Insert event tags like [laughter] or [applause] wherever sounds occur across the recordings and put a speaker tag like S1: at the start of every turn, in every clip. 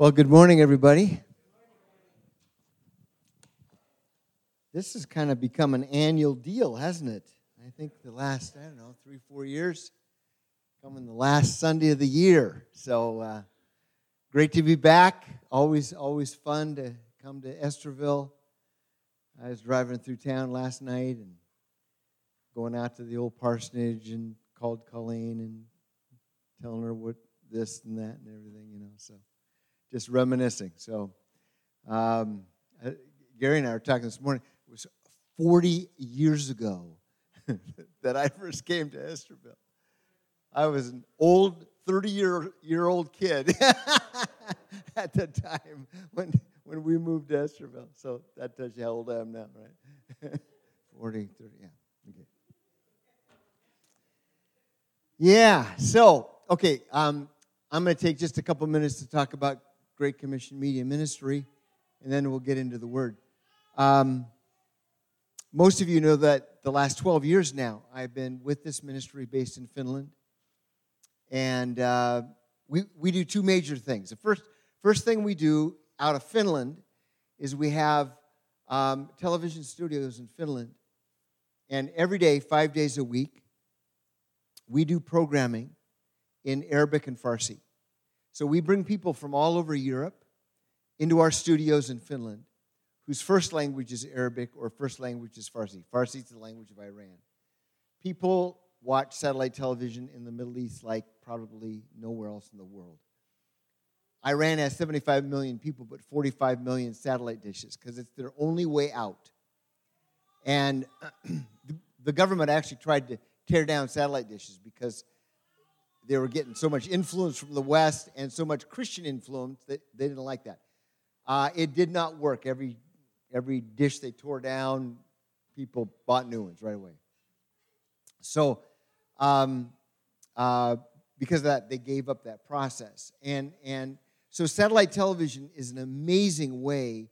S1: Well, good morning, everybody. This has kind of become an annual deal, hasn't it? I think the last, I don't know, three, four years, coming the last Sunday of the year. So uh, great to be back. Always, always fun to come to Estherville. I was driving through town last night and going out to the old parsonage and called Colleen and telling her what this and that and everything, you know. So just reminiscing. So um, uh, Gary and I were talking this morning. It was 40 years ago [laughs] that I first came to Estherville. I was an old 30 year, year old kid [laughs] at the time when, when we moved to Estherville. So that tells you how old I am now, right? [laughs] 40, 30, yeah. Yeah, so, okay, um, I'm going to take just a couple minutes to talk about Great Commission Media Ministry, and then we'll get into the Word. Um, most of you know that the last 12 years now, I've been with this ministry based in Finland. And uh, we, we do two major things. The first, first thing we do out of Finland is we have um, television studios in Finland. And every day, five days a week, we do programming in Arabic and Farsi. So we bring people from all over Europe into our studios in Finland whose first language is Arabic or first language is Farsi. Farsi is the language of Iran. People watch satellite television in the Middle East like probably nowhere else in the world. Iran has 75 million people, but 45 million satellite dishes because it's their only way out. And [clears throat] the government actually tried to tear down satellite dishes because they were getting so much influence from the West and so much Christian influence that they didn't like that. Uh, it did not work. Every, every dish they tore down, people bought new ones right away. So, um, uh, because of that, they gave up that process. And, and so, satellite television is an amazing way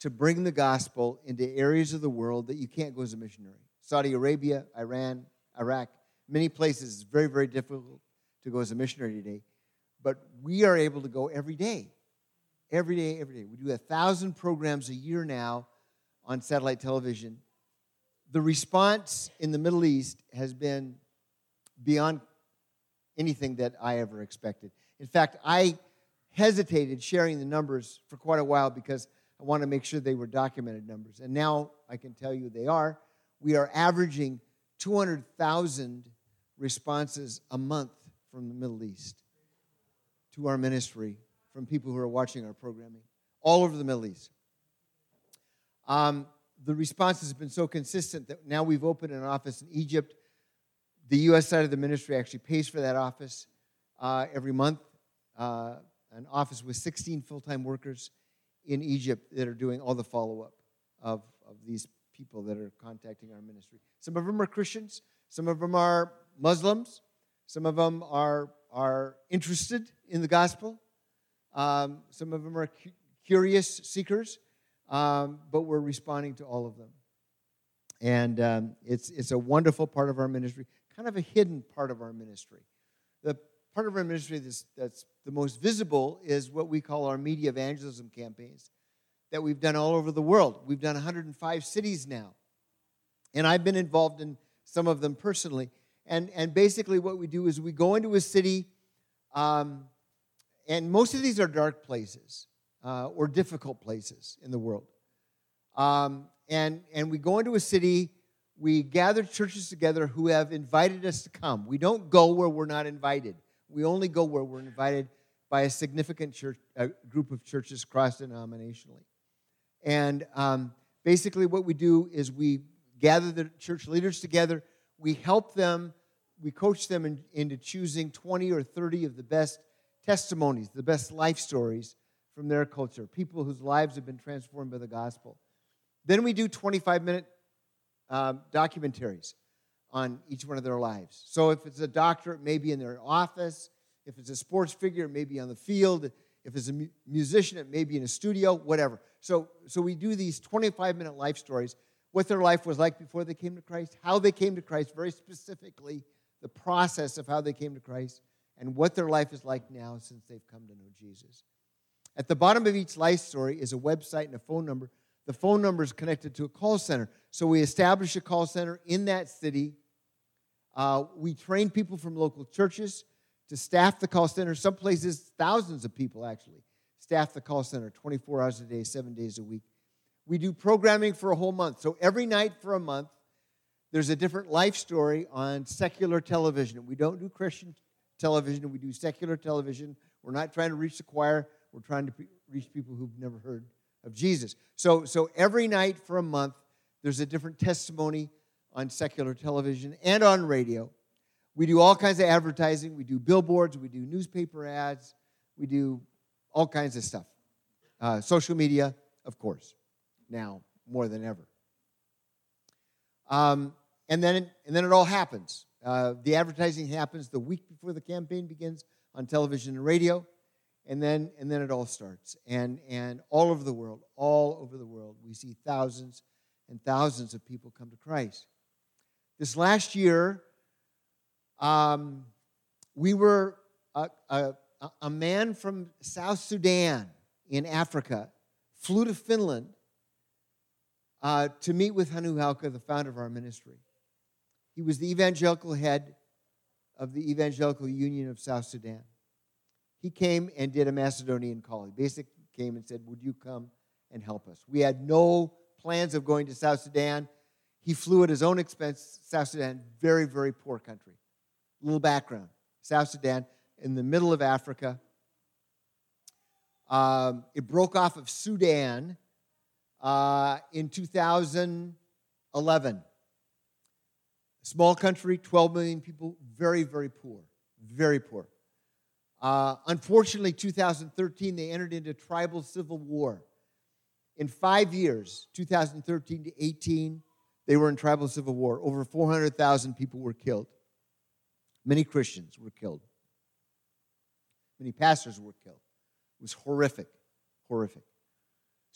S1: to bring the gospel into areas of the world that you can't go as a missionary. Saudi Arabia, Iran, Iraq, many places, it's very, very difficult to go as a missionary today. But we are able to go every day. Every day, every day. We do a thousand programs a year now on satellite television. The response in the Middle East has been beyond anything that I ever expected. In fact, I hesitated sharing the numbers for quite a while because I want to make sure they were documented numbers. And now I can tell you they are. We are averaging 200,000 responses a month from the Middle East to our ministry from people who are watching our programming all over the Middle East. Um, the response has been so consistent that now we've opened an office in Egypt. The U.S. side of the ministry actually pays for that office uh, every month. Uh, an office with 16 full time workers in Egypt that are doing all the follow up of, of these people that are contacting our ministry. Some of them are Christians, some of them are Muslims, some of them are, are interested in the gospel. Um, some of them are cu- curious seekers, um, but we're responding to all of them. And um, it's, it's a wonderful part of our ministry, kind of a hidden part of our ministry. The part of our ministry that's, that's the most visible is what we call our media evangelism campaigns that we've done all over the world. We've done 105 cities now. And I've been involved in some of them personally. And, and basically, what we do is we go into a city, um, and most of these are dark places uh, or difficult places in the world. Um, and, and we go into a city, we gather churches together who have invited us to come. We don't go where we're not invited, we only go where we're invited by a significant church, a group of churches cross denominationally. And um, basically, what we do is we gather the church leaders together we help them, we coach them in, into choosing 20 or 30 of the best testimonies, the best life stories from their culture, people whose lives have been transformed by the gospel. Then we do 25 minute um, documentaries on each one of their lives. So if it's a doctor, it may be in their office. If it's a sports figure, it may be on the field. If it's a mu- musician, it may be in a studio, whatever. So, so we do these 25 minute life stories what their life was like before they came to Christ, how they came to Christ, very specifically, the process of how they came to Christ, and what their life is like now since they've come to know Jesus. At the bottom of each life story is a website and a phone number. The phone number is connected to a call center. So we establish a call center in that city. Uh, we train people from local churches to staff the call center. Some places, thousands of people actually staff the call center 24 hours a day, seven days a week. We do programming for a whole month. So every night for a month, there's a different life story on secular television. We don't do Christian television, we do secular television. We're not trying to reach the choir, we're trying to reach people who've never heard of Jesus. So, so every night for a month, there's a different testimony on secular television and on radio. We do all kinds of advertising. We do billboards, we do newspaper ads, we do all kinds of stuff. Uh, social media, of course, now more than ever. Um, and then, and then it all happens. Uh, the advertising happens the week before the campaign begins on television and radio, and then, and then it all starts. And, and all over the world, all over the world, we see thousands and thousands of people come to Christ. This last year, um, we were a, a, a man from South Sudan in Africa flew to Finland uh, to meet with Hannu Haukka, the founder of our ministry. He was the evangelical head of the Evangelical Union of South Sudan. He came and did a Macedonian call. He basically came and said, Would you come and help us? We had no plans of going to South Sudan. He flew at his own expense. South Sudan, very, very poor country. Little background South Sudan, in the middle of Africa. Um, it broke off of Sudan uh, in 2011. Small country, 12 million people, very, very poor, very poor. Uh, unfortunately, 2013, they entered into tribal civil war. In five years, 2013 to 18, they were in tribal civil war. Over 400,000 people were killed. Many Christians were killed. Many pastors were killed. It was horrific, horrific.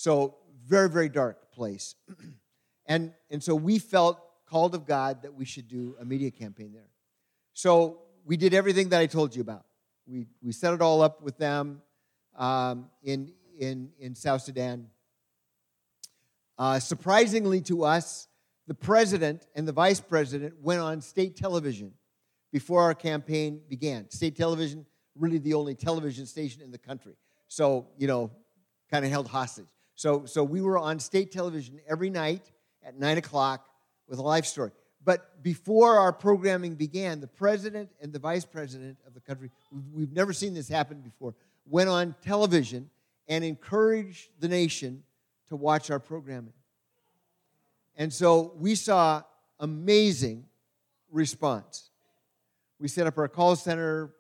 S1: So, very, very dark place. [clears throat] and, and so we felt called of God that we should do a media campaign there. So we did everything that I told you about. We, we set it all up with them um, in, in, in South Sudan. Uh, surprisingly to us, the president and the vice president went on state television before our campaign began. State television, really the only television station in the country. So, you know, kind of held hostage. So, so we were on state television every night at 9 o'clock with a life story. But before our programming began, the president and the vice president of the country, we've never seen this happen before, went on television and encouraged the nation to watch our programming. And so we saw amazing response. We set up our call center.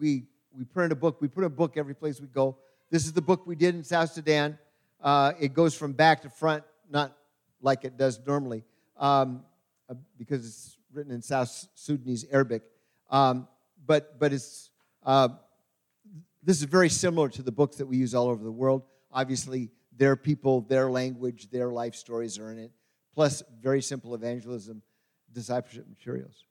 S1: We, we printed a book. We put a book every place we go. This is the book we did in South Sudan. Uh, it goes from back to front, not like it does normally. Um, uh, because it's written in South Sudanese Arabic. Um, but but it's, uh, this is very similar to the books that we use all over the world. Obviously, their people, their language, their life stories are in it, plus very simple evangelism, discipleship materials.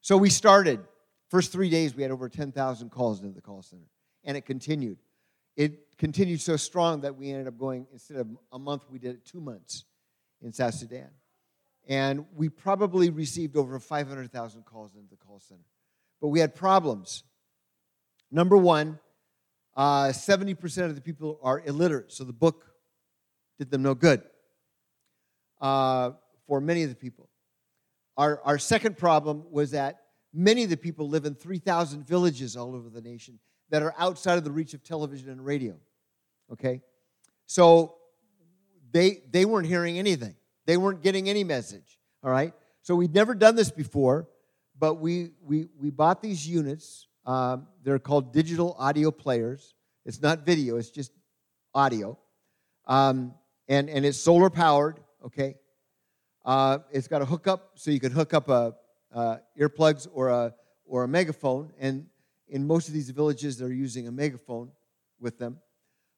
S1: So we started. First three days, we had over 10,000 calls into the call center, and it continued. It continued so strong that we ended up going, instead of a month, we did it two months in South Sudan and we probably received over 500,000 calls into the call center. But we had problems. Number one, uh, 70% of the people are illiterate, so the book did them no good uh, for many of the people. Our, our second problem was that many of the people live in 3,000 villages all over the nation that are outside of the reach of television and radio. Okay? So they, they weren't hearing anything. They weren't getting any message, all right? So we'd never done this before, but we, we, we bought these units. Um, they're called digital audio players. It's not video, it's just audio. Um, and, and it's solar powered, okay? Uh, it's got a hookup, so you can hook up a, uh, earplugs or a, or a megaphone. And in most of these villages, they're using a megaphone with them.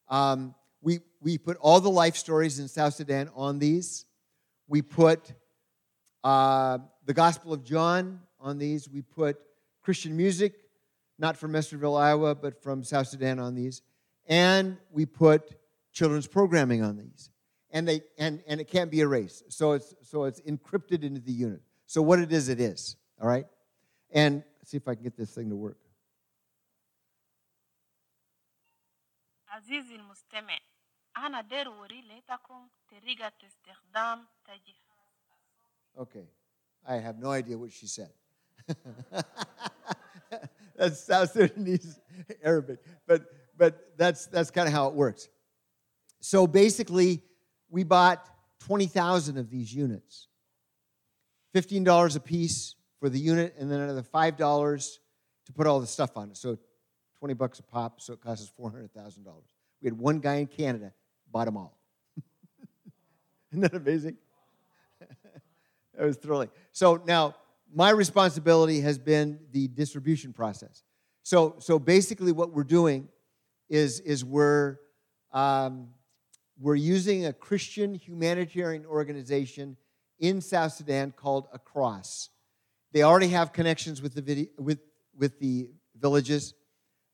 S1: Um, we, we put all the life stories in South Sudan on these. We put uh, the Gospel of John on these. We put Christian music, not from Estherville, Iowa, but from South Sudan on these. and we put children's programming on these. And, they, and, and it can't be erased. So it's, so it's encrypted into the unit. So what it is, it is. All right? And see if I can get this thing to work.
S2: عزيزي المستمع أنا داير أوري لكم طريقة استخدام تجهيز
S1: Okay. I have no idea what she said. [laughs] that's South Sudanese Arabic. But, but that's, that's kind of how it works. So basically, we bought 20,000 of these units. $15 a piece for the unit, and then another $5 to put all the stuff on it. So 20 bucks a pop, so it costs us $400,000. We had one guy in Canada bought them all. [laughs] Isn't that amazing? [laughs] that was thrilling. So now my responsibility has been the distribution process. So, so basically, what we're doing is, is we're, um, we're using a Christian humanitarian organization in South Sudan called Across. They already have connections with the, video, with, with the villages.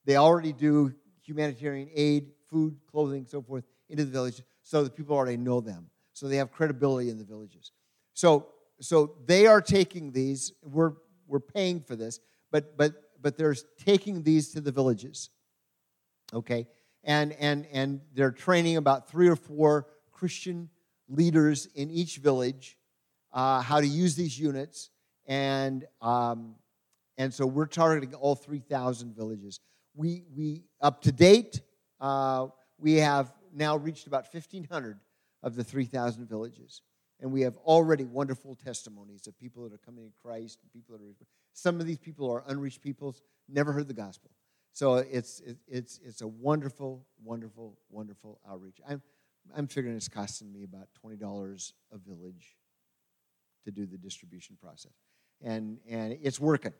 S1: They already do humanitarian aid, food, clothing, so forth into the villages, so the people already know them. So they have credibility in the villages. So, so they are taking these. We're, we're paying for this, but, but, but they're taking these to the villages. Okay? And, and, and they're training about three or four Christian leaders in each village uh, how to use these units. And, um, and so we're targeting all 3,000 villages. We, we up to date, uh, we have now reached about 1,500 of the 3,000 villages. And we have already wonderful testimonies of people that are coming to Christ, people that are. Some of these people are unreached peoples, never heard the gospel. So it's, it's, it's a wonderful, wonderful, wonderful outreach. I'm, I'm figuring it's costing me about $20 a village to do the distribution process. And, and it's working,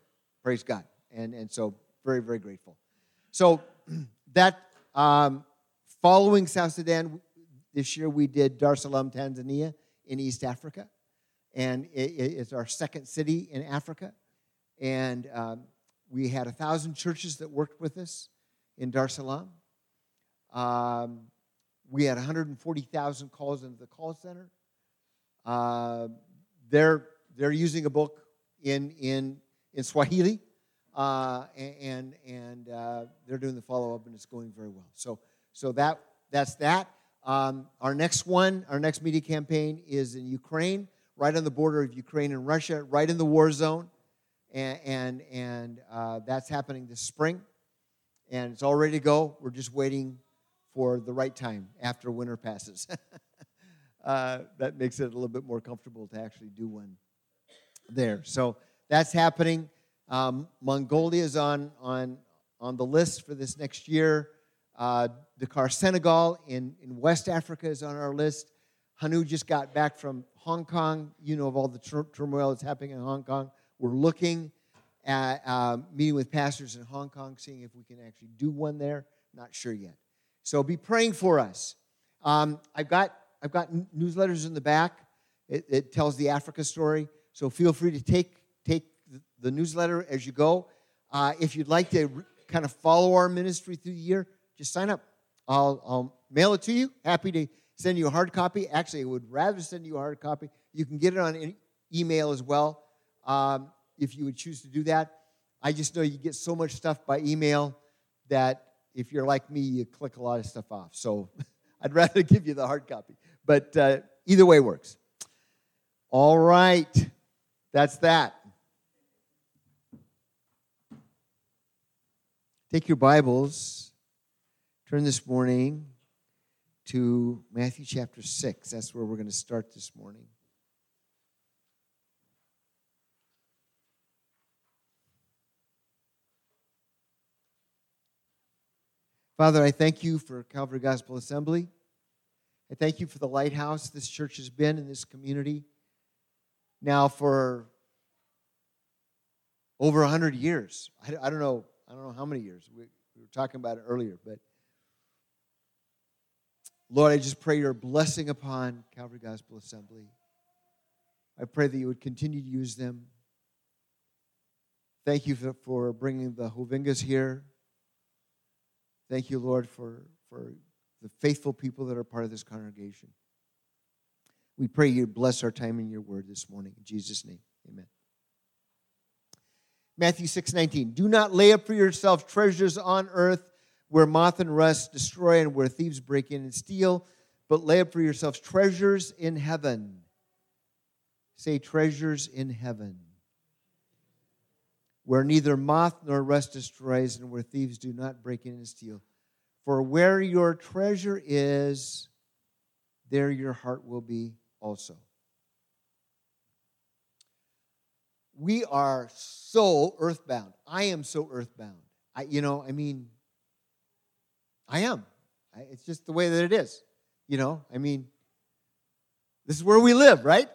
S1: praise God. And, and so, very, very grateful. So, that um, following South Sudan, this year we did Dar es Salaam, Tanzania, in East Africa. And it, it's our second city in Africa. And um, we had a thousand churches that worked with us in Dar es Salaam. Um, we had 140,000 calls into the call center. Uh, they're, they're using a book in, in, in Swahili, uh, and, and uh, they're doing the follow up, and it's going very well. So, so that, that's that. Um, our next one, our next media campaign is in Ukraine, right on the border of Ukraine and Russia, right in the war zone. And, and, and uh, that's happening this spring. And it's all ready to go. We're just waiting for the right time after winter passes. [laughs] uh, that makes it a little bit more comfortable to actually do one there. So that's happening. Um, Mongolia is on, on, on the list for this next year. Uh, Dakar, Senegal in, in West Africa is on our list. Hannu just got back from Hong Kong. You know of all the tur- turmoil that's happening in Hong Kong. We're looking at uh, meeting with pastors in Hong Kong, seeing if we can actually do one there. Not sure yet. So be praying for us. Um, I've got I've got newsletters in the back. It, it, tells the Africa story. So feel free to take take the newsletter as you go. Uh, if you'd like to re- kind of follow our ministry through the year, just sign up. I'll, I'll mail it to you. Happy to send you a hard copy. Actually, I would rather send you a hard copy. You can get it on email as well um, if you would choose to do that. I just know you get so much stuff by email that if you're like me, you click a lot of stuff off. So [laughs] I'd rather [laughs] give you the hard copy. But uh, either way works. All right. That's that. Take your Bibles Turn this morning to Matthew chapter 6. That's where we're going to start this morning. Father, I thank you for Calvary Gospel Assembly. I thank you for the lighthouse this church has been in this community now for over 100 years. I, don't know. I don't know how many years. We, we were talking about it earlier, but Lord, I just pray your blessing upon Calvary Gospel Assembly. I pray that you would continue to use them. Thank you for, for bringing the Hovingas here. Thank you, Lord, for, for the faithful people that are part of this congregation. We pray you bless our time in your word this morning. In Jesus' name, amen. Matthew 6 19. Do not lay up for yourself treasures on earth where moth and rust destroy and where thieves break in and steal, but lay up for yourselves treasures in heaven. Say, treasures in heaven, where neither moth nor rust destroys and where thieves do not break in and steal. For where your treasure is, there your heart will be also. We are so earthbound. I am so earthbound. I, you know, I mean, I am. I, it's just the way that it is. You know, I mean, this is where we live, right?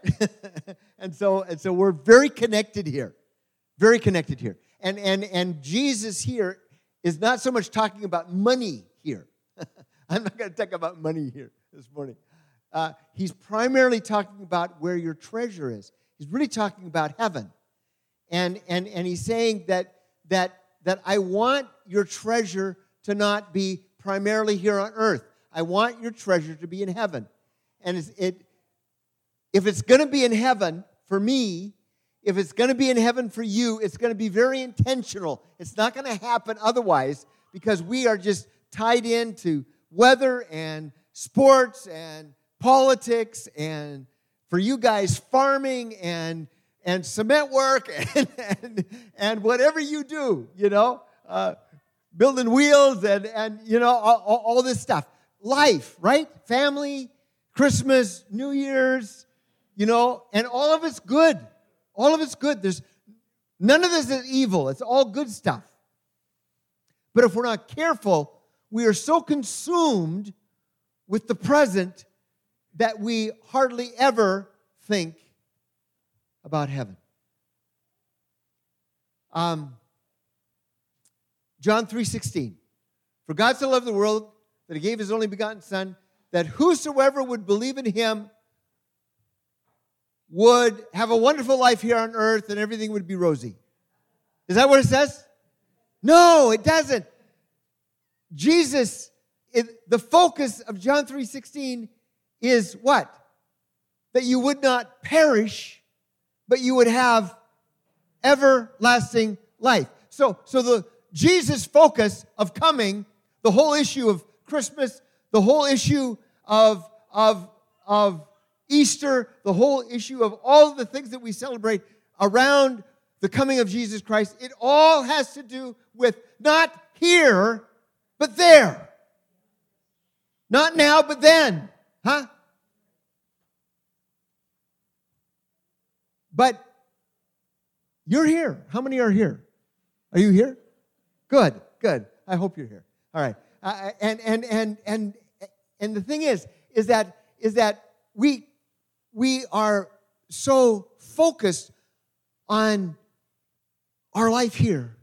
S1: [laughs] and so and so we're very connected here. Very connected here. And and and Jesus here is not so much talking about money here. [laughs] I'm not going to talk about money here this morning. Uh, he's primarily talking about where your treasure is. He's really talking about heaven. And, and, and he's saying that, that, that I want your treasure to not be primarily here on earth. I want your treasure to be in heaven. And it, if it's going to be in heaven for me, if it's going to be in heaven for you, it's going to be very intentional. It's not going to happen otherwise because we are just tied into weather and sports and politics and for you guys farming and and cement work [laughs] and, and, and whatever you do, you know. Uh, building wheels and, and you know, all, all this stuff. Life, right? Family, Christmas, New Year's, you know, and all of it's good. All of it's good. There's none of this is evil. It's all good stuff. But if we're not careful, we are so consumed with the present that we hardly ever think about heaven. Um, John 3:16. For God so loved the world that he gave his only begotten son that whosoever would believe in him would have a wonderful life here on earth and everything would be rosy. Is that what it says? No, it doesn't. Jesus it, the focus of John 3:16 is what? That you would not perish, but you would have everlasting life. So, so the Jesus' focus of coming, the whole issue of Christmas, the whole issue of, of, of Easter, the whole issue of all the things that we celebrate around the coming of Jesus Christ, it all has to do with not here, but there. Not now, but then. Huh? But you're here. How many are here? Are you here? Good, good. I hope you're here. All right. Uh, and and and and and the thing is, is that is that we we are so focused on our life here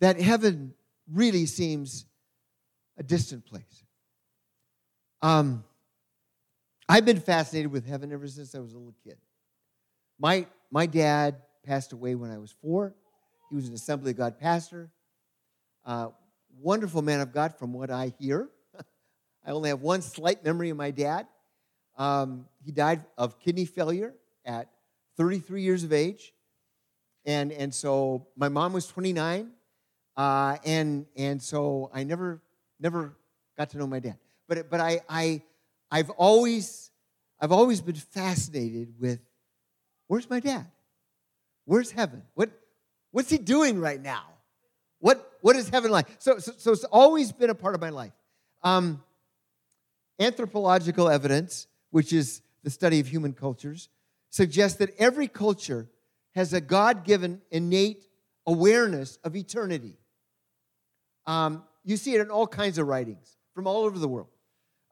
S1: that heaven really seems a distant place. Um, I've been fascinated with heaven ever since I was a little kid. My, my dad passed away when I was four. He was an Assembly of God pastor. Uh, wonderful man of God, from what I hear. [laughs] I only have one slight memory of my dad. Um, he died of kidney failure at 33 years of age. And, and so my mom was 29. Uh, and, and so I never, never got to know my dad. But, but I, I, I've, always, I've always been fascinated with where's my dad? Where's heaven? What, what's he doing right now? What, what is heaven like? So, so, so it's always been a part of my life. Um, anthropological evidence, which is the study of human cultures, suggests that every culture has a God given innate awareness of eternity. Um, you see it in all kinds of writings from all over the world.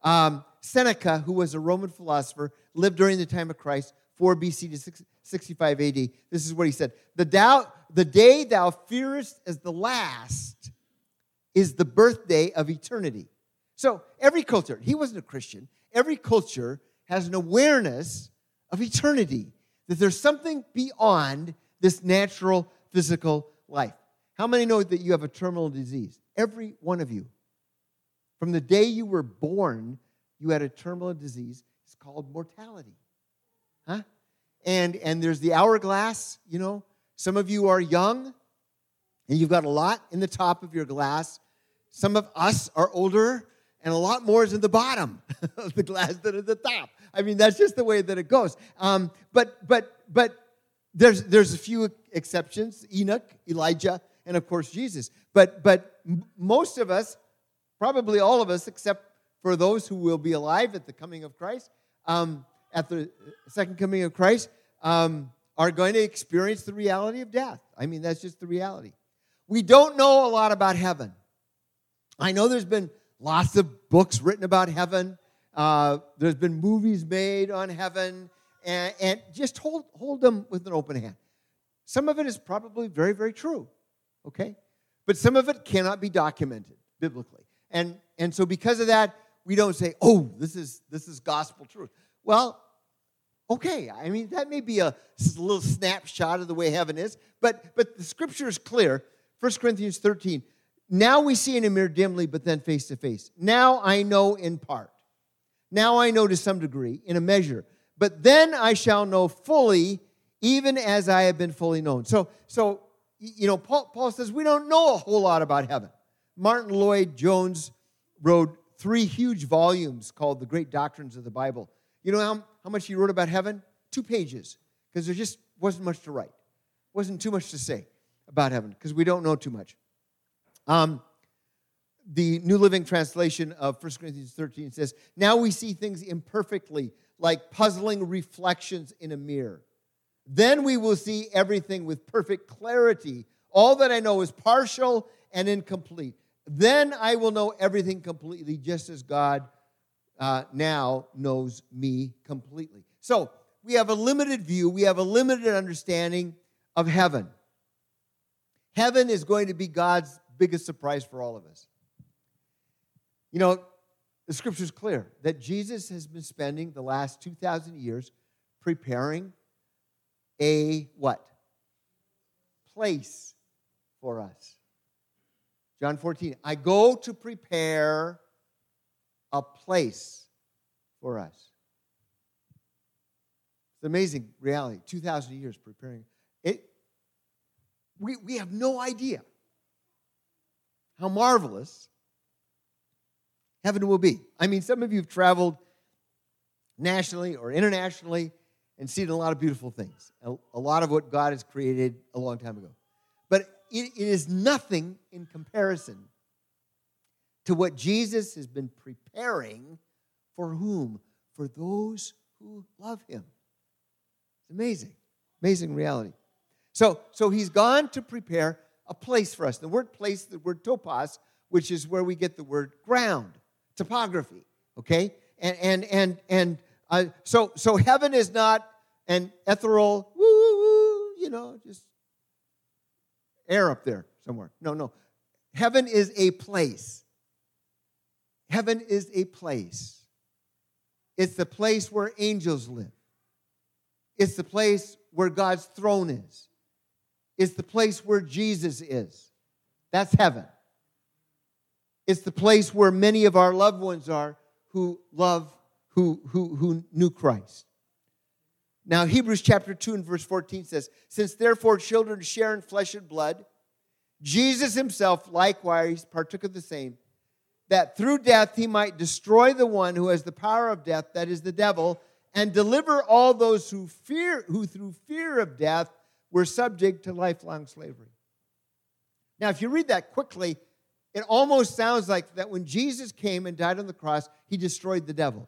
S1: Um, Seneca, who was a Roman philosopher, lived during the time of Christ, 4 BC to 65 AD. This is what he said The, doubt, the day thou fearest as the last is the birthday of eternity. So every culture, he wasn't a Christian, every culture has an awareness of eternity, that there's something beyond this natural physical life. How many know that you have a terminal disease? Every one of you. From the day you were born, you had a terminal disease. It's called mortality. Huh? And, and there's the hourglass, you know. Some of you are young and you've got a lot in the top of your glass. Some of us are older and a lot more is in the bottom [laughs] of the glass than at the top. I mean, that's just the way that it goes. Um, but, but, but there's, there's a few exceptions Enoch, Elijah, and of course Jesus. But, but most of us, probably all of us, except for those who will be alive at the coming of Christ, um, at the second coming of Christ, um, are going to experience the reality of death. I mean, that's just the reality. We don't know a lot about heaven. I know there's been lots of books written about heaven. Uh, there's been movies made on heaven, and, and just hold, hold them with an open hand. Some of it is probably very, very true, okay? But some of it cannot be documented biblically. And, and so because of that, we don't say, oh, this is, this is gospel truth. Well, okay, I mean, that may be a little snapshot of the way heaven is, but, but the scripture is clear. 1 Corinthians 13, now we see in a mirror dimly, but then face to face. Now I know in part. Now I know to some degree, in a measure. But then I shall know fully, even as I have been fully known. So, so you know, Paul, Paul says we don't know a whole lot about heaven. Martyn Lloyd-Jones wrote three huge volumes called The Great Doctrines of the Bible. You know how, how much he wrote about heaven? Two pages, because there just wasn't much to write. Wasn't too much to say about heaven, because we don't know too much. Um, the New Living Translation of 1 Corinthians 13 says, Now we see things imperfectly, like puzzling reflections in a mirror. Then we will see everything with perfect clarity. All that I know is partial and incomplete. Then I will know everything completely, just as God uh, now knows me completely. So we have a limited view, we have a limited understanding of heaven. Heaven is going to be God's biggest surprise for all of us. You know, the scripture is clear that Jesus has been spending the last 2,000 years preparing a what? Place for us. John 14, I go to prepare a place for us. It's an amazing reality. 2,000 years preparing. It, we, we have no idea how marvelous heaven will be. I mean, some of you have traveled nationally or internationally and seen a lot of beautiful things, a, lot of what God has created a long time ago. But it, it is nothing in comparison to what Jesus has been preparing for whom? For those who love him. It's amazing, amazing reality. So, so he's gone to prepare a place for us. The word place, the word topos, which is where we get the word ground, topography. Okay, and and and and uh, so so heaven is not an ethereal woo woo woo, you know, just air up there somewhere. No, no. Heaven is a place. Heaven is a place. It's the place where angels live. It's the place where God's throne is It's the place where Jesus is. That's heaven. It's the place where many of our loved ones are who love, who, who, who knew Christ. Now, Hebrews chapter 2 and verse 14 says, Since therefore children share in flesh and blood, Jesus himself likewise partook of the same, that through death he might destroy the one who has the power of death, that is the devil, and deliver all those who fear, who through fear of death were subject to lifelong slavery. Now, if you read that quickly, it almost sounds like that when Jesus came and died on the cross, he destroyed the devil.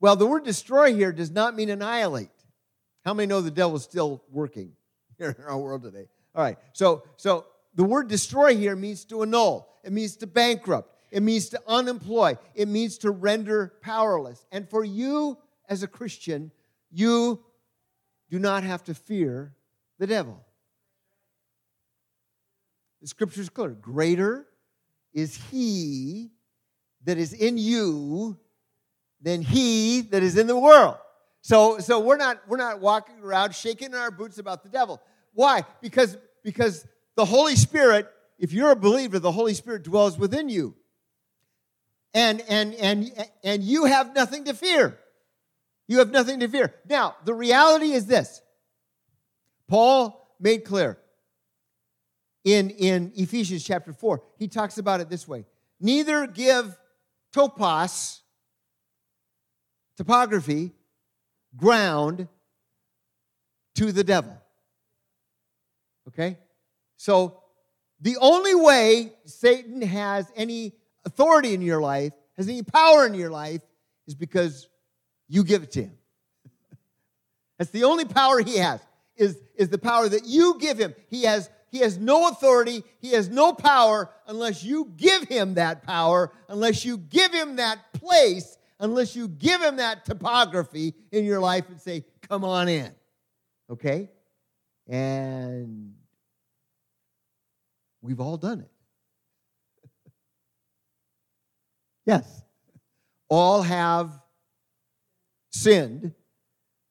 S1: Well, the word destroy here does not mean annihilate. How many know the devil is still working here [laughs] in our world today? All right, so, so the word destroy here means to annul, it means to bankrupt, it means to unemploy, it means to render powerless. And for you as a Christian, you do not have to fear the devil. The scripture is clear. Greater is he that is in you than he that is in the world. So, so we're not we're not walking around shaking our boots about the devil. Why? Because because the Holy Spirit if you're a believer, the Holy Spirit dwells within you. And and and and you have nothing to fear. You have nothing to fear. Now, the reality is this. Paul made clear in, in Ephesians chapter 4. He talks about it this way Neither give topos, topography, ground to the devil. Okay? So the only way Satan has any authority in your life, has any power in your life, is because you give it to him. [laughs] That's the only power he has, is, is the power that you give him. He has, he has no authority, he has no power unless you give him that power, unless you give him that place, unless you give him that topography in your life and say, come on in. Okay? And we've all done it. [laughs] yes. All have sinned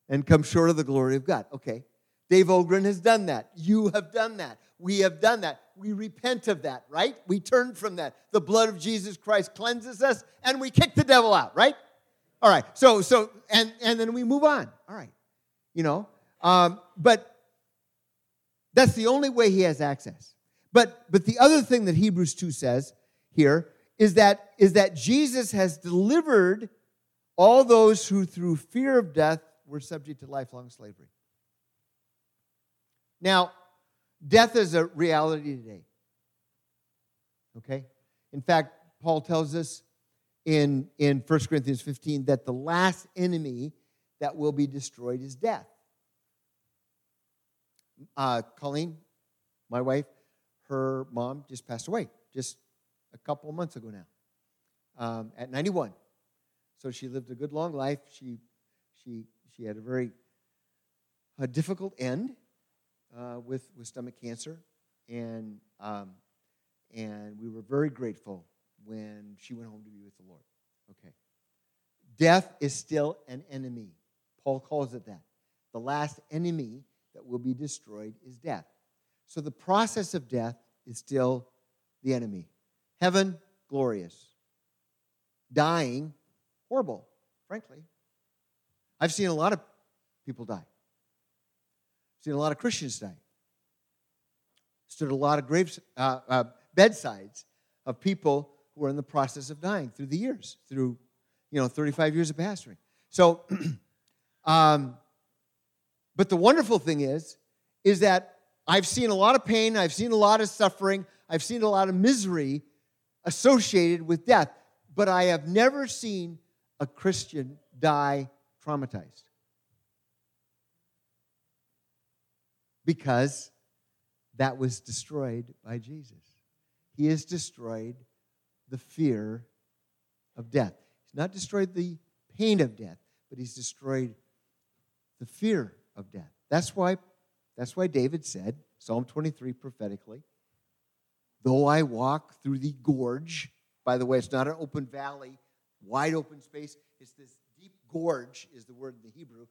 S1: and come short of the glory of God. Okay. Dave Ogren has done that. You have done that. We have done that. We repent of that, right? We turn from that. The blood of Jesus Christ cleanses us and we kick the devil out, right? All right. So, so, and, and then we move on. All right. You know, um, but that's the only way he has access. But, but the other thing that Hebrews 2 says here is that, is that Jesus has delivered all those who through fear of death were subject to lifelong slavery. Now, death is a reality today. Okay? In fact, Paul tells us in, in 1 Corinthians 15 that the last enemy that will be destroyed is death. Uh, Colleen, my wife, her mom just passed away just a couple months ago now um, at 91. So she lived a good long life. She, she, she had a very a difficult end uh, with, with stomach cancer. And, um, and we were very grateful when she went home to be with the Lord. Okay. Death is still an enemy. Paul calls it that. The last enemy that will be destroyed is death. So the process of death is still the enemy. Heaven, glorious. Dying, horrible, frankly. I've seen a lot of people die. I've seen a lot of Christians die. Stood a lot of graves, uh, uh, bedsides of people who are in the process of dying through the years, through you know 35 years of pastoring. So, [clears throat] um, but the wonderful thing is, is that I've seen a lot of pain, I've seen a lot of suffering, I've seen a lot of misery associated with death, but I have never seen a Christian die traumatized. Because that was destroyed by Jesus. He has destroyed the fear of death. He's not destroyed the pain of death, but he's destroyed the fear of death. That's why, that's why David said, Psalm 23 prophetically, though I walk through the gorge, by the way, it's not an open valley, wide open space, it's this deep gorge, is the word in the Hebrew.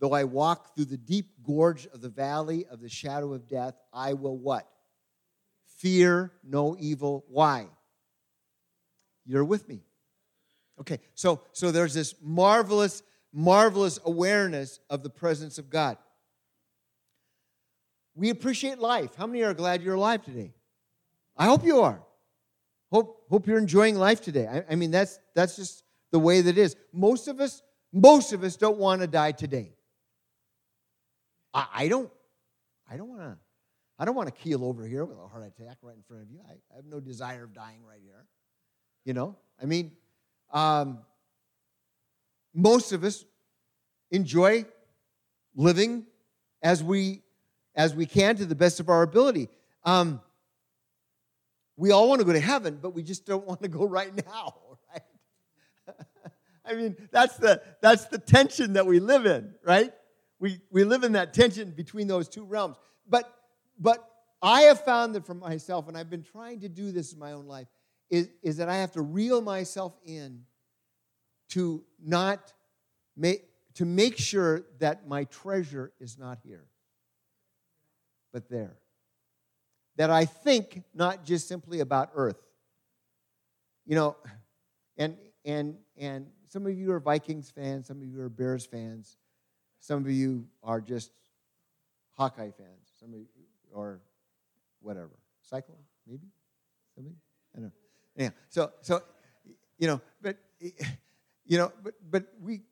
S1: Though I walk through the deep gorge of the valley of the shadow of death, I will what? Fear no evil. Why? You're with me. Okay, so so there's this marvelous, marvelous awareness of the presence of God. We appreciate life. How many are glad you're alive today? I hope you are. Hope, hope you're enjoying life today. I, I mean, that's that's just the way that is. Most of us, most of us don't want to die today. I, I don't, I don't want to, I don't want to keel over here with a heart attack right in front of you. I, I have no desire of dying right here. You know, I mean, um, most of us enjoy living as we as we can to the best of our ability. Um, we all want to go to heaven, but we just don't want to go right now, [laughs] right? [laughs] I mean, that's the that's the tension that we live in, right? We we live in that tension between those two realms. But but I have found that for myself, and I've been trying to do this in my own life, is, is that I have to reel myself in to not make to make sure that my treasure is not here, but there. that I think not just simply about earth. You know, and and and some of you are Vikings fans, some of you are Bears fans, some of you are just Hawkeye fans, some of you or whatever. Cyclone, maybe? Somebody? I don't know. Yeah. So so you know, but you know, but but we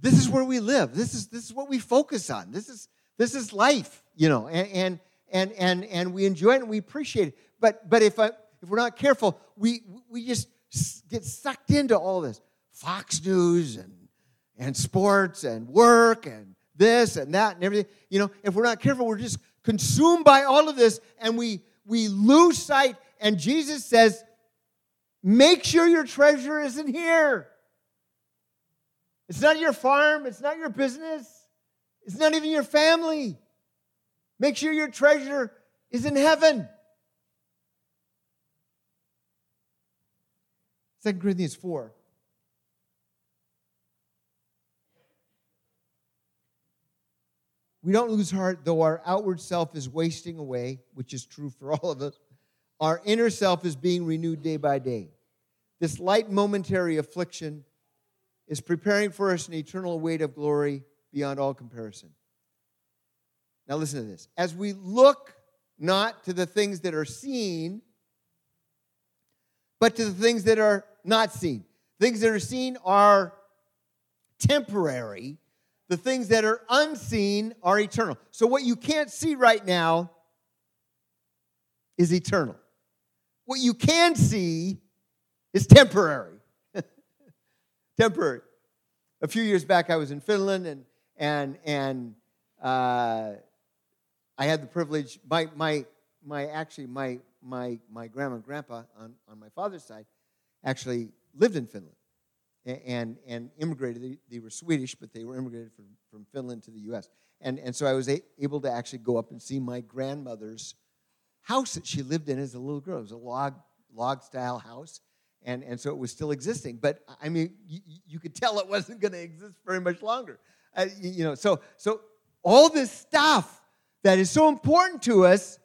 S1: this is where we live. This is this is what we focus on. This is this is life, you know, and and and and, we enjoy it and we appreciate it. But but if I, if we're not careful, we we just get sucked into all this Fox News and and sports and work and this and that and everything. You know, if we're not careful, we're just consumed by all of this and we we lose sight. And Jesus says, make sure your treasure isn't here. It's not your farm, it's not your business, it's not even your family. Make sure your treasure is in heaven. 2 Corinthians 4. We don't lose heart, though our outward self is wasting away, which is true for all of us. Our inner self is being renewed day by day. This light momentary affliction is preparing for us an eternal weight of glory beyond all comparison. Now, listen to this. As we look not to the things that are seen, but to the things that are not seen. Things that are seen are temporary, the things that are unseen are eternal. So, what you can't see right now is eternal. What you can see is temporary [laughs] temporary. A few years back, I was in Finland, and and and uh, I had the privilege. My my my actually my my my grandma and grandpa on on my father's side actually lived in Finland, and and immigrated. They, they were Swedish, but they were immigrated from from Finland to the U.S. And and so I was a, able to actually go up and see my grandmother's house that she lived in as a little girl. It was a log log style house and, and so it was still existing. But I mean, you, you could tell it wasn't going to exist very much longer. Uh, you know, so so all this stuff that is so important to us,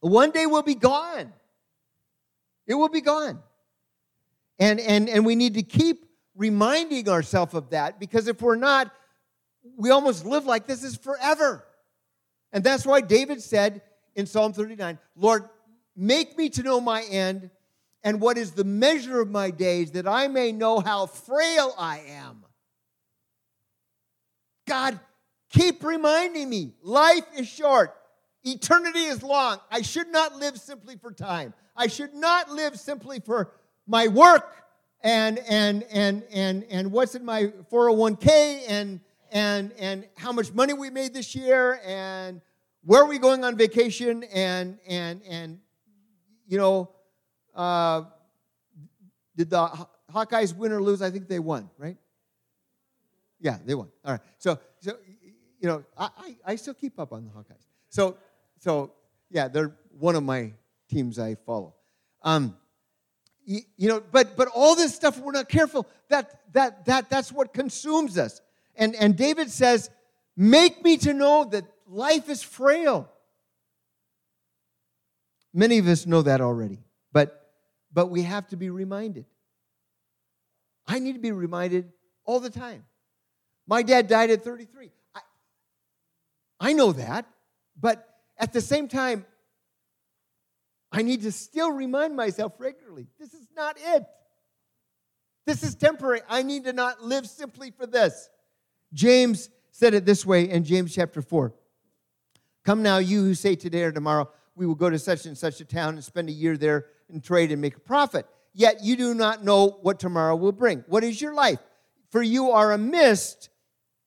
S1: one day will be gone. It will be gone, and and and we need to keep reminding ourselves of that because if we're not, we almost live like this is forever. And that's why David said in Psalm 39, Lord, make me to know my end and what is the measure of my days, that I may know how frail I am. God, keep reminding me life is short, eternity is long. I should not live simply for time. I should not live simply for my work and and and and and what's in my 401k and and and how much money we made this year and where are we going on vacation and and and you know uh, did the Hawkeyes win or lose? I think they won, right? Yeah, they won. All right. So, so you know, I, I, I still keep up on the Hawkeyes. So, so yeah, they're one of my teams I follow. Um, you, you know, but but all this stuff, we're not careful. That that that that's what consumes us. And and David says, "Make me to know that life is frail." Many of us know that already, but but we have to be reminded. I need to be reminded all the time. My dad died at 33. I, I know that, but at the same time, I need to still remind myself regularly this is not it. This is temporary. I need to not live simply for this. James said it this way in James chapter 4. Come now, you who say today or tomorrow, we will go to such and such a town and spend a year there and trade and make a profit. Yet you do not know what tomorrow will bring. What is your life? For you are a mist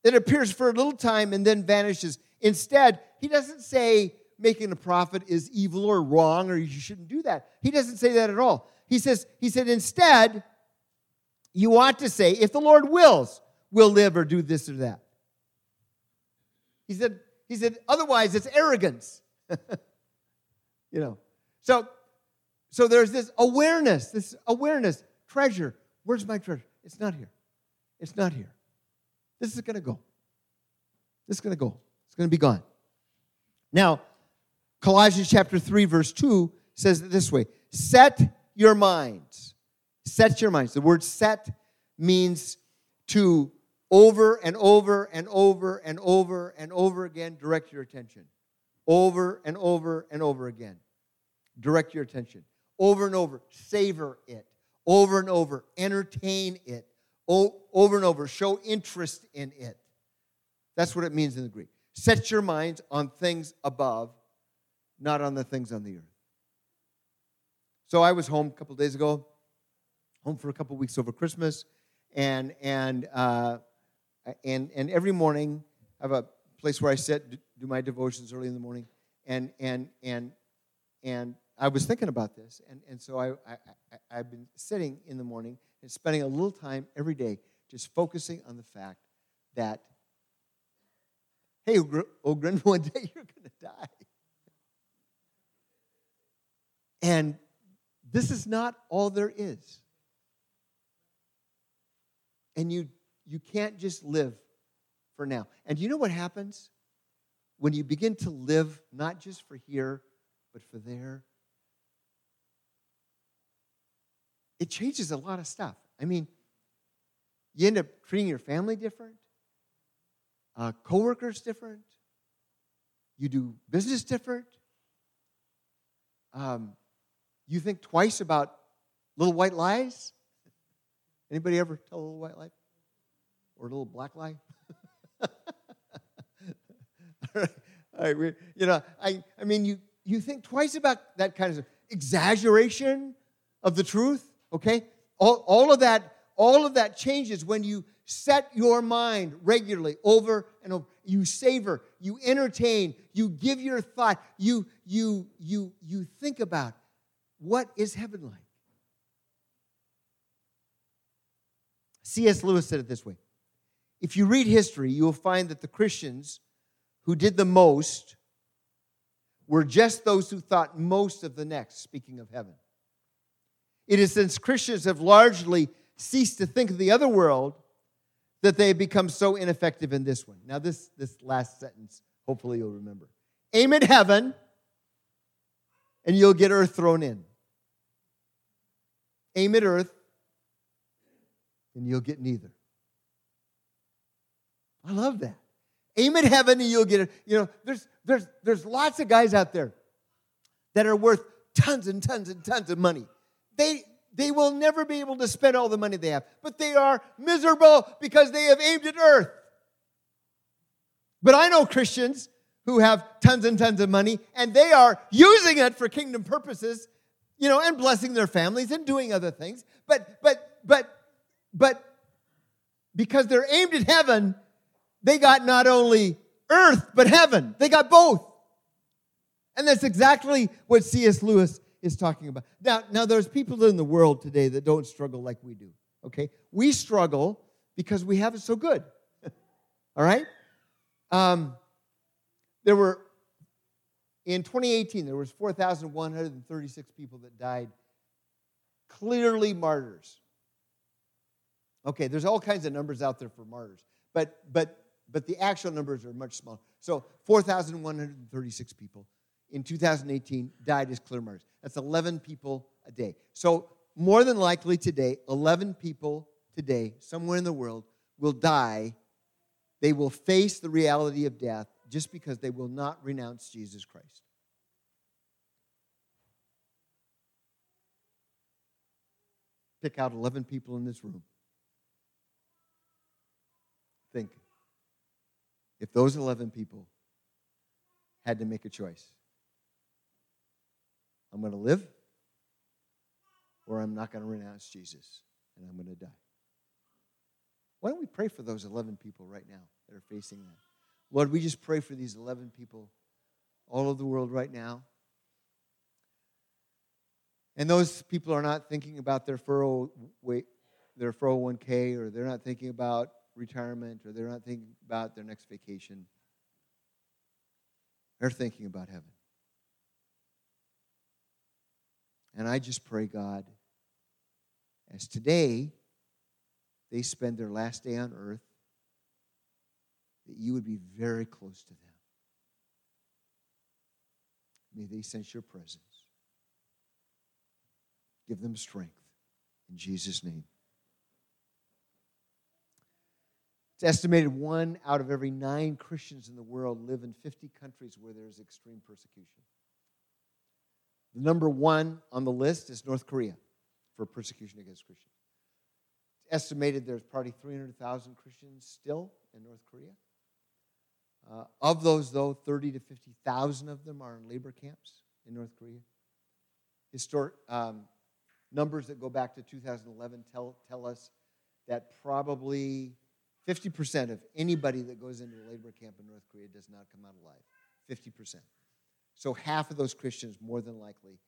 S1: that appears for a little time and then vanishes. Instead, he doesn't say making a profit is evil or wrong or you shouldn't do that. He doesn't say that at all. He says, he said, instead, you ought to say, if the Lord wills, we'll live or do this or that. He said, he said, otherwise it's arrogance. [laughs] you know. So so there's this awareness, this awareness, treasure. Where's my treasure? It's not here. It's not here. This is going to go. This is going to go. It's going to be gone. Now, Colossians chapter 3, verse 2 says it this way Set your minds. Set your minds. The word set means to over and over and over and over and over again direct your attention. Over and over and over again. Direct your attention. Over and over. Savor it. Over and over. Entertain it. Over and over. Show interest in it. That's what it means in the Greek. Set your minds on things above, not on the things on the earth. So I was home a couple days ago, home for a couple weeks over Christmas, and and uh, and and every morning I have a place where I sit, do my devotions early in the morning, and and and and I was thinking about this, and, and so I, I, I, have been sitting in the morning and spending a little time every day just focusing on the fact that Hey, Ogren, [laughs] one day you're going to die. And this is not all there is. And you, you can't just live for now. And you know what happens? When you begin to live not just for here, but for there, it changes a lot of stuff. I mean, you end up treating your family different uh, coworkers different. You do business different. Um, you think twice about little white lies. Anybody ever tell a little white lie or a little black lie? [laughs] All right, All right we, you know, I, I mean, you, you think twice about that kind of exaggeration of the truth. Okay, all, all of that, all of that changes when you set your mind regularly over and over. You savor you entertain you give your thought you you you you think about what is heaven like? C.S. Lewis said it this way if you read history you will find that the christians who did the most were just those who thought most of the next speaking of heaven it is since christians have largely ceased to think of the other world that they have become so ineffective in this one. Now, this, this last sentence, hopefully you'll remember. Aim at heaven, and you'll get earth thrown in. Aim at earth, and you'll get neither. I love that. Aim at heaven, and you'll get it. You know, there's, there's, there's lots of guys out there that are worth tons and tons and tons of money. They, they will never be able to spend all the money they have, but they are miserable because they have aimed at earth. But I know Christians who have tons and tons of money and they are using it for kingdom purposes, you know, and blessing their families and doing other things. But but but but because they're aimed at heaven, they got not only earth but heaven. They got both. And that's exactly what C.S. Lewis is talking about. Now, now there's people in the world today that don't struggle like we do. Okay? We struggle because we have it so good. [laughs] All right? Um, there were in 2018 there was 4,136 people that died clearly martyrs. Okay, there's all kinds of numbers out there for martyrs, but but but the actual numbers are much smaller. So 4,136 people in 2018 died as clear martyrs. That's 11 people a day. So, more than likely today, 11 people today, somewhere in the world, will die. They will face the reality of death just because they will not renounce Jesus Christ. Pick out 11 people in this room. Think if those 11 people had to make a choice I'm going to live or I'm not going to renounce Jesus and I'm going to die. Why don't we pray for those 11 people right now that are facing that? Lord, we just pray for these 11 people all over the world right now. And those people are not thinking about their, furrow, their 401k or they're not thinking about retirement or they're not thinking about their next vacation. They're thinking about heaven. And I just pray, God, as today they spend their last day on earth, that you would be very close to them. May they sense your presence. Give them strength. In Jesus' name. It's estimated one out of every nine Christians in the world live in 50 countries where there is extreme persecution. The number one on the list is North Korea for persecution against Christians. It's estimated there's probably 300,000 Christians still in North Korea. Uh, of those, though, 30 to 50,000 of them are in labor camps in North Korea. Historic um, numbers that go back to 2011 tell, tell us that probably 50% of anybody that goes into a labor camp in North Korea does not come out alive. 50%. So half of those Christians, more than likely,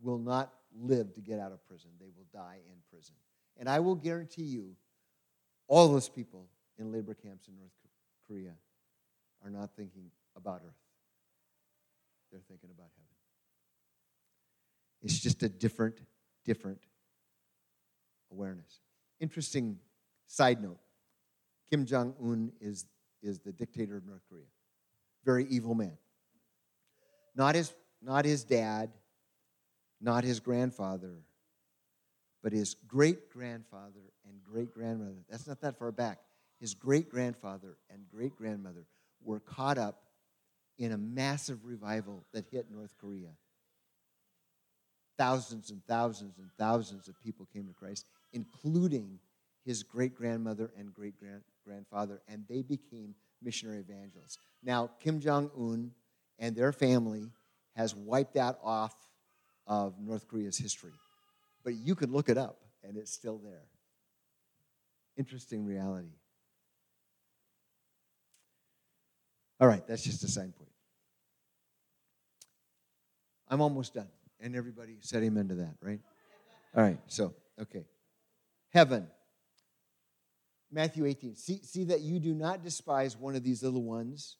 S1: will not live to get out of prison. They will die in prison. And I will guarantee you, all those people in labor camps in North Korea are not thinking about earth. They're thinking about heaven. It's just a different, different awareness. Interesting side note Kim Jong un is, is the dictator of North Korea. Very evil man. Not his, not his dad, not his grandfather, but his great grandfather and great grandmother. That's not that far back. His great grandfather and great grandmother were caught up in a massive revival that hit North Korea. Thousands and thousands and thousands of people came to Christ, including his great grandmother and great grandfather, and they became missionary evangelists. Now, Kim Jong un and their family has wiped that off of North Korea's history. But you can look it up, and it's still there. Interesting reality. All right, that's just a sign point. I'm almost done. And everybody said amen to that, right? All right, so, okay. Heaven. Matthew 18. See, see that you do not despise one of these little ones,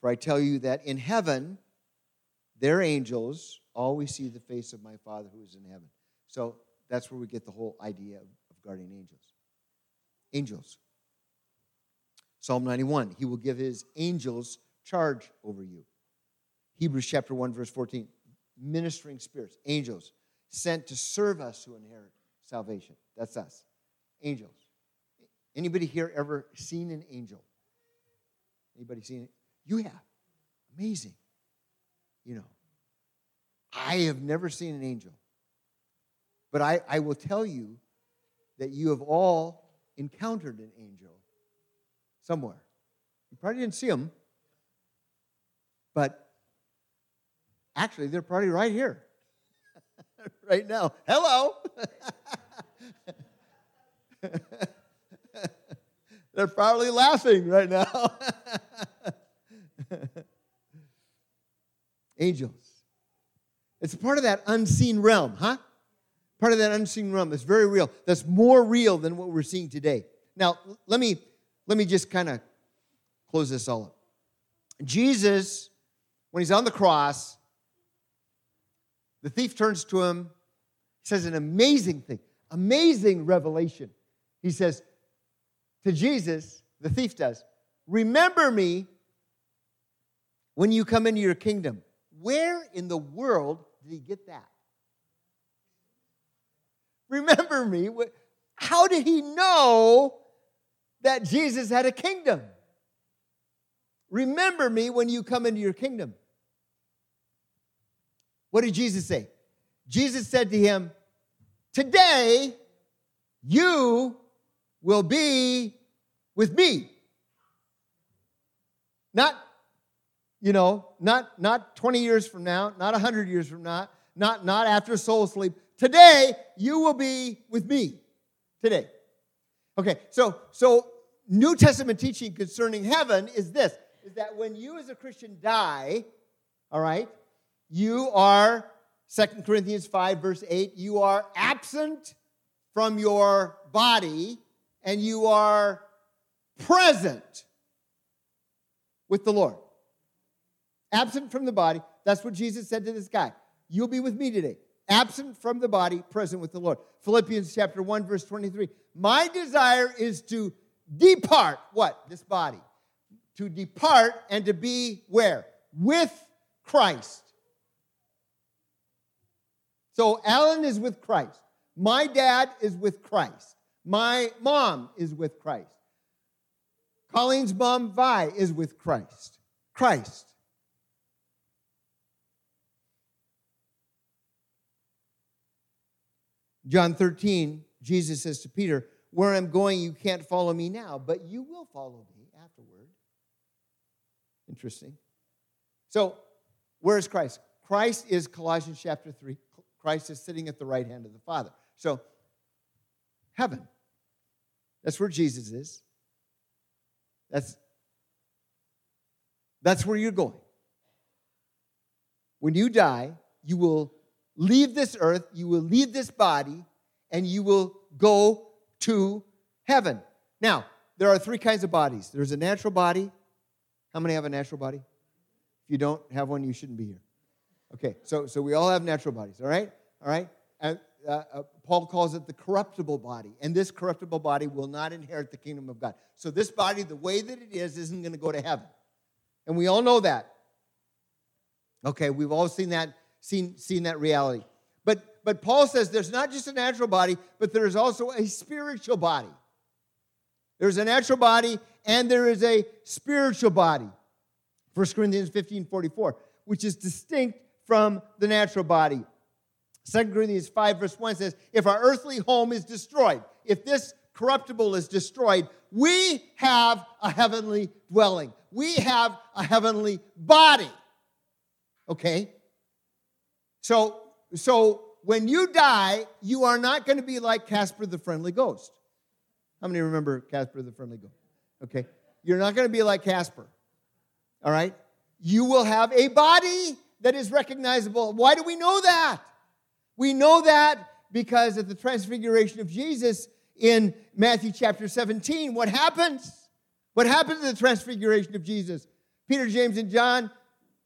S1: for I tell you that in heaven, their angels always see the face of my Father who is in heaven. So that's where we get the whole idea of, guardian angels. Angels. Psalm 91, he will give his angels charge over you. Hebrews chapter 1, verse 14, ministering spirits, angels, sent to serve us who inherit salvation. That's us. Angels. Anybody here ever seen an angel? Anybody seen? You have. Amazing. You know, I have never seen an angel. But I, I will tell you that you have all encountered an angel somewhere. You probably didn't see them, but actually, they're probably right here, [laughs] right now. Hello. [laughs] they're probably laughing right now. [laughs] [laughs] Angels. It's part of that unseen realm, huh? Part of that unseen realm that's very real. That's more real than what we're seeing today. Now, let me let me just kind of close this all up. Jesus, when he's on the cross, the thief turns to him, says an amazing thing, amazing revelation. He says to Jesus, the thief does, Remember me when you come into your kingdom. Where in the world did he get that? Remember me. How did he know that Jesus had a kingdom. Remember me when you come into your kingdom. What did Jesus say? Jesus said to him, Today you will be with me. Not, you know, not, not 20 years from now, not 100 years from now, not, not after soul sleep. Today you will be with me. Today. Okay, so so New Testament teaching concerning heaven is this is that when you as a Christian die, all right, you are Second Corinthians 5 verse 8, you are absent from your body and you are present with the Lord. Absent from the body, that's what Jesus said to this guy. You'll be with me today absent from the body, present with the Lord. Philippians chapter 1, verse 23. My desire is to depart, what? This body. To depart and to be where? With Christ. So Alan is with Christ. My dad is with Christ. My mom is with Christ. Colleen's mom, Vi, is with Christ. Christ. John 13, Jesus says to Peter, Where I'm going, you can't follow me now, but you will follow me afterward. Interesting. So, where is Christ? Christ is Colossians chapter 3. Christ is sitting at the right hand of the Father. So, heaven. That's where Jesus is. That's, that's where you're going. When you die, you will leave this earth, you will leave this body, and you will go to heaven. Now, there are three kinds of bodies there's a natural body. How many have a natural body? If you don't have one, you shouldn't be here. Okay, so, so we all have natural bodies, all right? All right? And uh, uh, Paul calls it the corruptible body. And this corruptible body will not inherit the kingdom of God. So this body, the way that it is, isn't going to go to heaven. And we all know that. Okay, we've all seen that, seen, seen that reality. But, but Paul says there's not just a natural body, but there's also a spiritual body. There's a natural body and there is a spiritual body. 1 Corinthians 15 44, which is distinct from the natural body. 2 Corinthians 5, verse 1 says, If our earthly home is destroyed, if this corruptible is destroyed, we have a heavenly dwelling. We have a heavenly body. Okay? So, so when you die, you are not going to be like Casper the Friendly Ghost. How many remember Casper the Friendly Ghost? Okay? You're not going to be like Casper. All right? You will have a body that is recognizable. Why do we know that? We know that because at the transfiguration of Jesus in Matthew chapter 17, what happens? What happens at the transfiguration of Jesus? Peter, James, and John,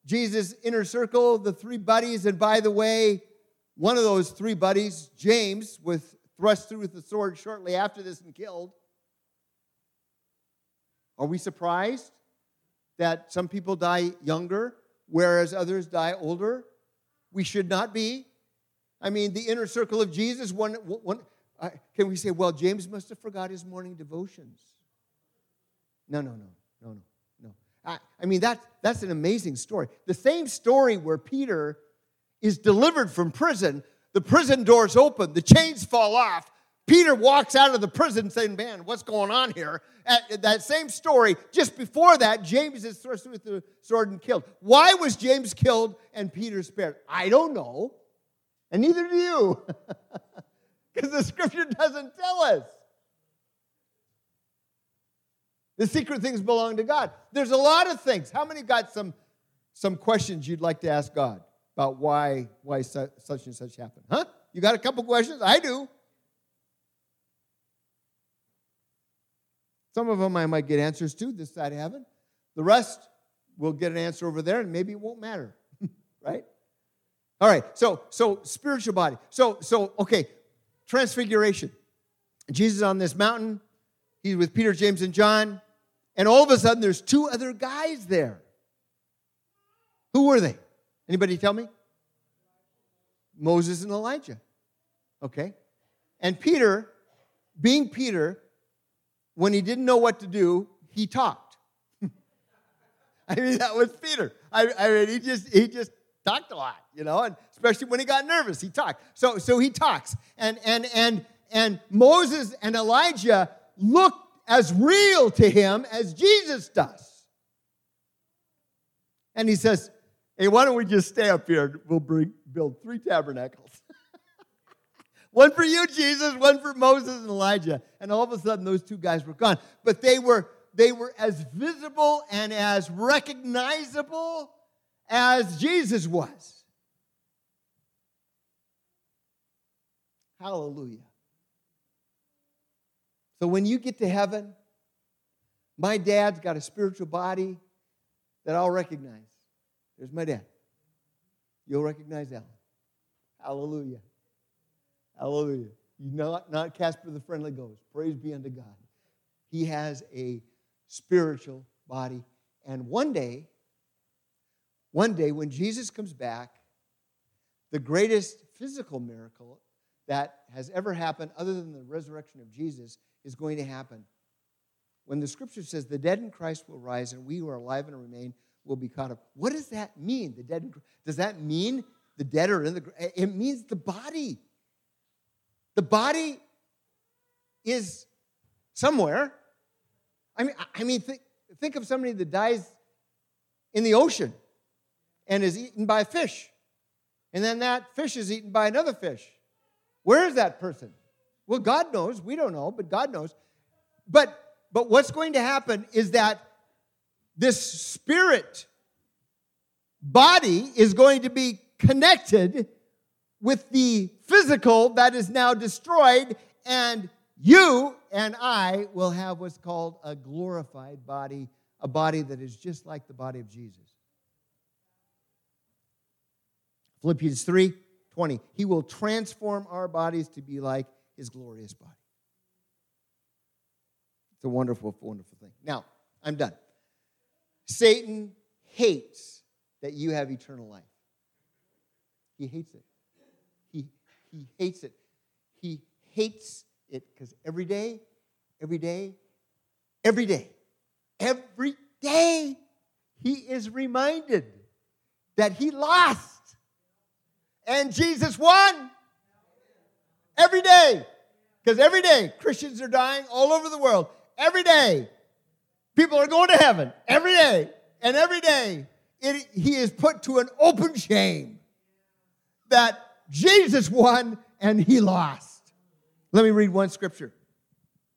S1: Jesus' inner circle, the three buddies, and by the way, one of those three buddies, James, was thrust through with the sword shortly after this and killed. Are we surprised that some people die younger, whereas others die older? We should not be. I mean, the inner circle of Jesus, one, one, uh, can we say, well, James must have forgot his morning devotions? No, no, no, no, no, no. I, I mean, that, that's an amazing story. The same story where Peter is delivered from prison, the prison doors open, the chains fall off. Peter walks out of the prison saying, Man, what's going on here? At that same story, just before that, James is thrust with the sword and killed. Why was James killed and Peter spared? I don't know. And neither do you. [laughs] Because the scripture doesn't tell us. The secret things belong to God. There's a lot of things. How many got some, some questions you'd like to ask God about why, why such and such happened? Huh? You got a couple questions? I do. Some of them I might get answers to this side of heaven. The rest will get an answer over there, and maybe it won't matter. [laughs] right? All right, so so spiritual body. So so okay, transfiguration. Jesus on this mountain, he's with Peter, James, and John, and all of a sudden there's two other guys there. Who were they? Anybody tell me? Moses and Elijah. Okay. And Peter, being Peter, when he didn't know what to do, he talked. [laughs] I mean, that was Peter. I, I mean, he just he just talked a lot, you know, and especially when he got nervous, he talked. So, so he talks. And, and, and, and Moses and Elijah look as real to him as Jesus does. And he says, Hey, why don't we just stay up here? We'll bring, build three tabernacles. [laughs] one for you, Jesus, one for Moses and Elijah. And all of a sudden, those two guys were gone. But they were, they were as visible and as recognizable as Jesus was. Hallelujah. So when you get to heaven, my dad's got a spiritual body that I'll recognize. There's my dad. You'll recognize Alan. Hallelujah. Hallelujah. You not, not Casper the Friendly Ghost. Praise be unto God. He has a spiritual body. And one day, one day, when Jesus comes back, the greatest physical miracle that has ever happened other than the resurrection of Jesus is going to happen. When the scripture says the dead in Christ will rise and we who are alive and remain will be caught up, what does that mean? The dead in, does that mean the dead are in the it means the body. The body is somewhere. I mean, I mean, think, think of somebody that dies in the ocean and is eaten by a fish. And then that fish is eaten by another fish. Where is that person? Well, God knows. We don't know, but God knows. But but what's going to happen is that this spirit body is going to be connected with the physical that is now destroyed, and you and I will have what's called a glorified body, a body that is just like the body of Jesus. Philippians 3 20. He will transform our bodies to be like his glorious body. It's a wonderful, wonderful thing. Now, I'm done. Satan hates that you have eternal life. He hates it. He, he hates it. He hates it because every day, every day, every day, every day, he is reminded that he lost and Jesus won every day. Because every day, Christians are dying all over the world. Every day, people are going to heaven. Every day. And every day, it, he is put to an open shame that Jesus won and he lost. Let me read one scripture.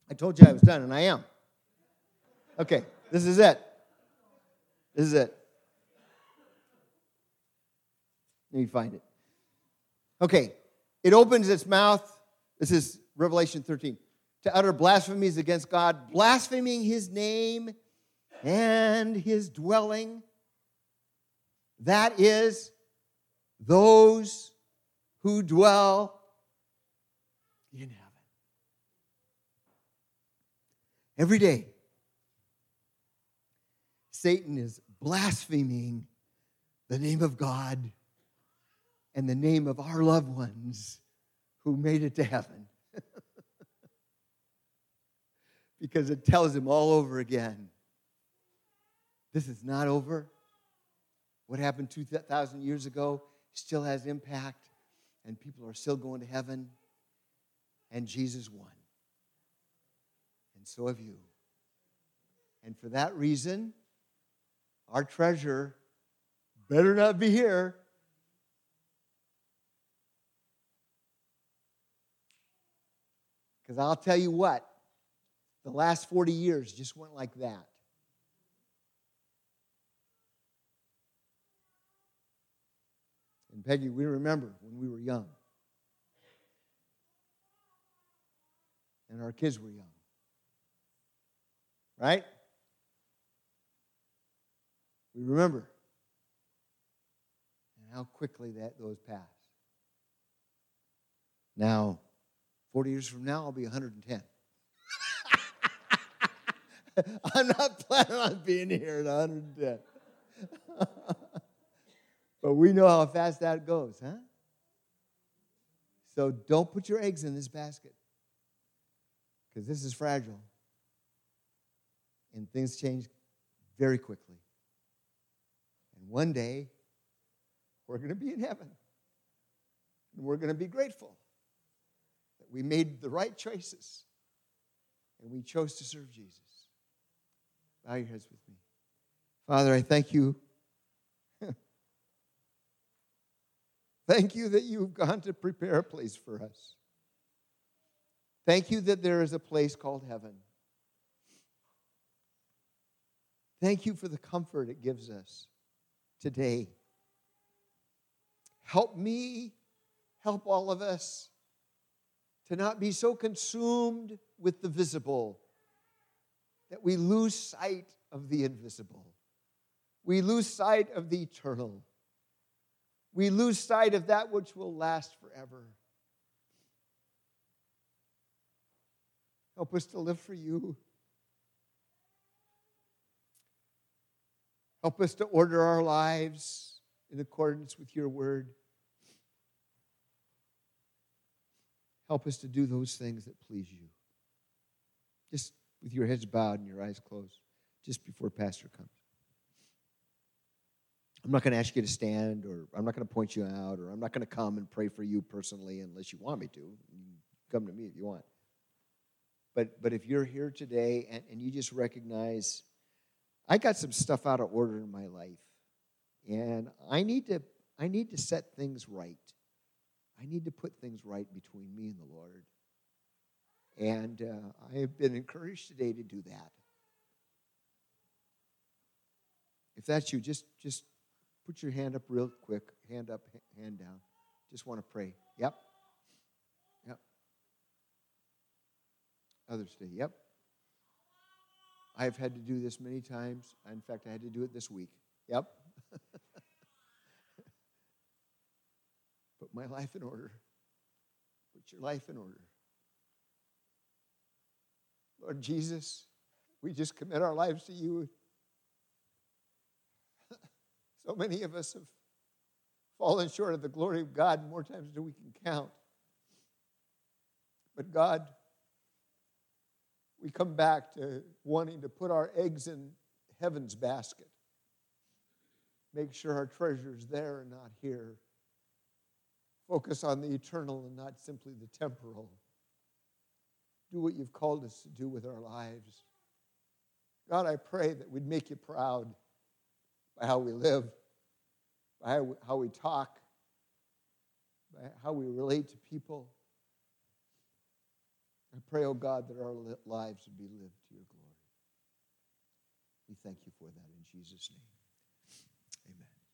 S1: I told you I was done, and I am. Okay, this is it. This is it. Let me find it. Okay, it opens its mouth. This is Revelation 13 to utter blasphemies against God, blaspheming his name and his dwelling. That is, those who dwell in heaven. Every day, Satan is blaspheming the name of God and the name of our loved ones who made it to heaven. [laughs] because it tells him all over again this is not over. What happened 2,000 years ago still has impact, and people are still going to heaven, and Jesus won. And so have you. And for that reason, our treasure better not be here. Because I'll tell you what, the last 40 years just went like that. And Peggy, we remember when we were young. And our kids were young. Right? We remember. And how quickly that those pass. Now, 40 years from now, I'll be 110. [laughs] I'm not planning on being here at 110. [laughs] but we know how fast that goes, huh? So don't put your eggs in this basket because this is fragile and things change very quickly. And one day, we're going to be in heaven and we're going to be grateful we made the right choices and we chose to serve Jesus. Bow your heads with me. Father, I thank you. [laughs] thank you that you've gone to prepare a place for us. Thank you that there is a place called heaven. Thank you for the comfort it gives us today. Help me, help all of us to not be so consumed with the visible that we lose sight of the invisible. We lose sight of the eternal. We lose sight of that which will last forever. Help us to live for you. Help us to order our lives in accordance with your word. Help us to do those things that please you. Just with your heads bowed and your eyes closed, just before Pastor comes. I'm not going to ask you to stand, or I'm not going to point you out, or I'm not going to come and pray for you personally unless you want me to. You come to me if you want. But, but if you're here today and, and you just recognize, I got some stuff out of order in my life, and I need to, I need to set things right. I need to put things right between me and the Lord. And uh, I have been encouraged today to do that. If that's you, just, just put your hand up real quick. Hand up, hand down. Just want to pray. Yep. Yep. Others say, yep. I've had to do this many times. In fact, I had to do it this week. Yep. [laughs] Put my life in order. Put your life in order. Lord Jesus, we just commit our lives to you. [laughs] so many of us have fallen short of the glory of God more times than we can count. But God, we come back to wanting to put our eggs in heaven's basket. Make sure our treasure is there and not here. Focus on the eternal and not simply the temporal. Do what you've called us to do with our lives. God, I pray that we'd make you proud by how we live, by how we talk, by how we relate to people. I pray, oh God, that our lives would be lived to your glory. We thank you for that in Jesus' name.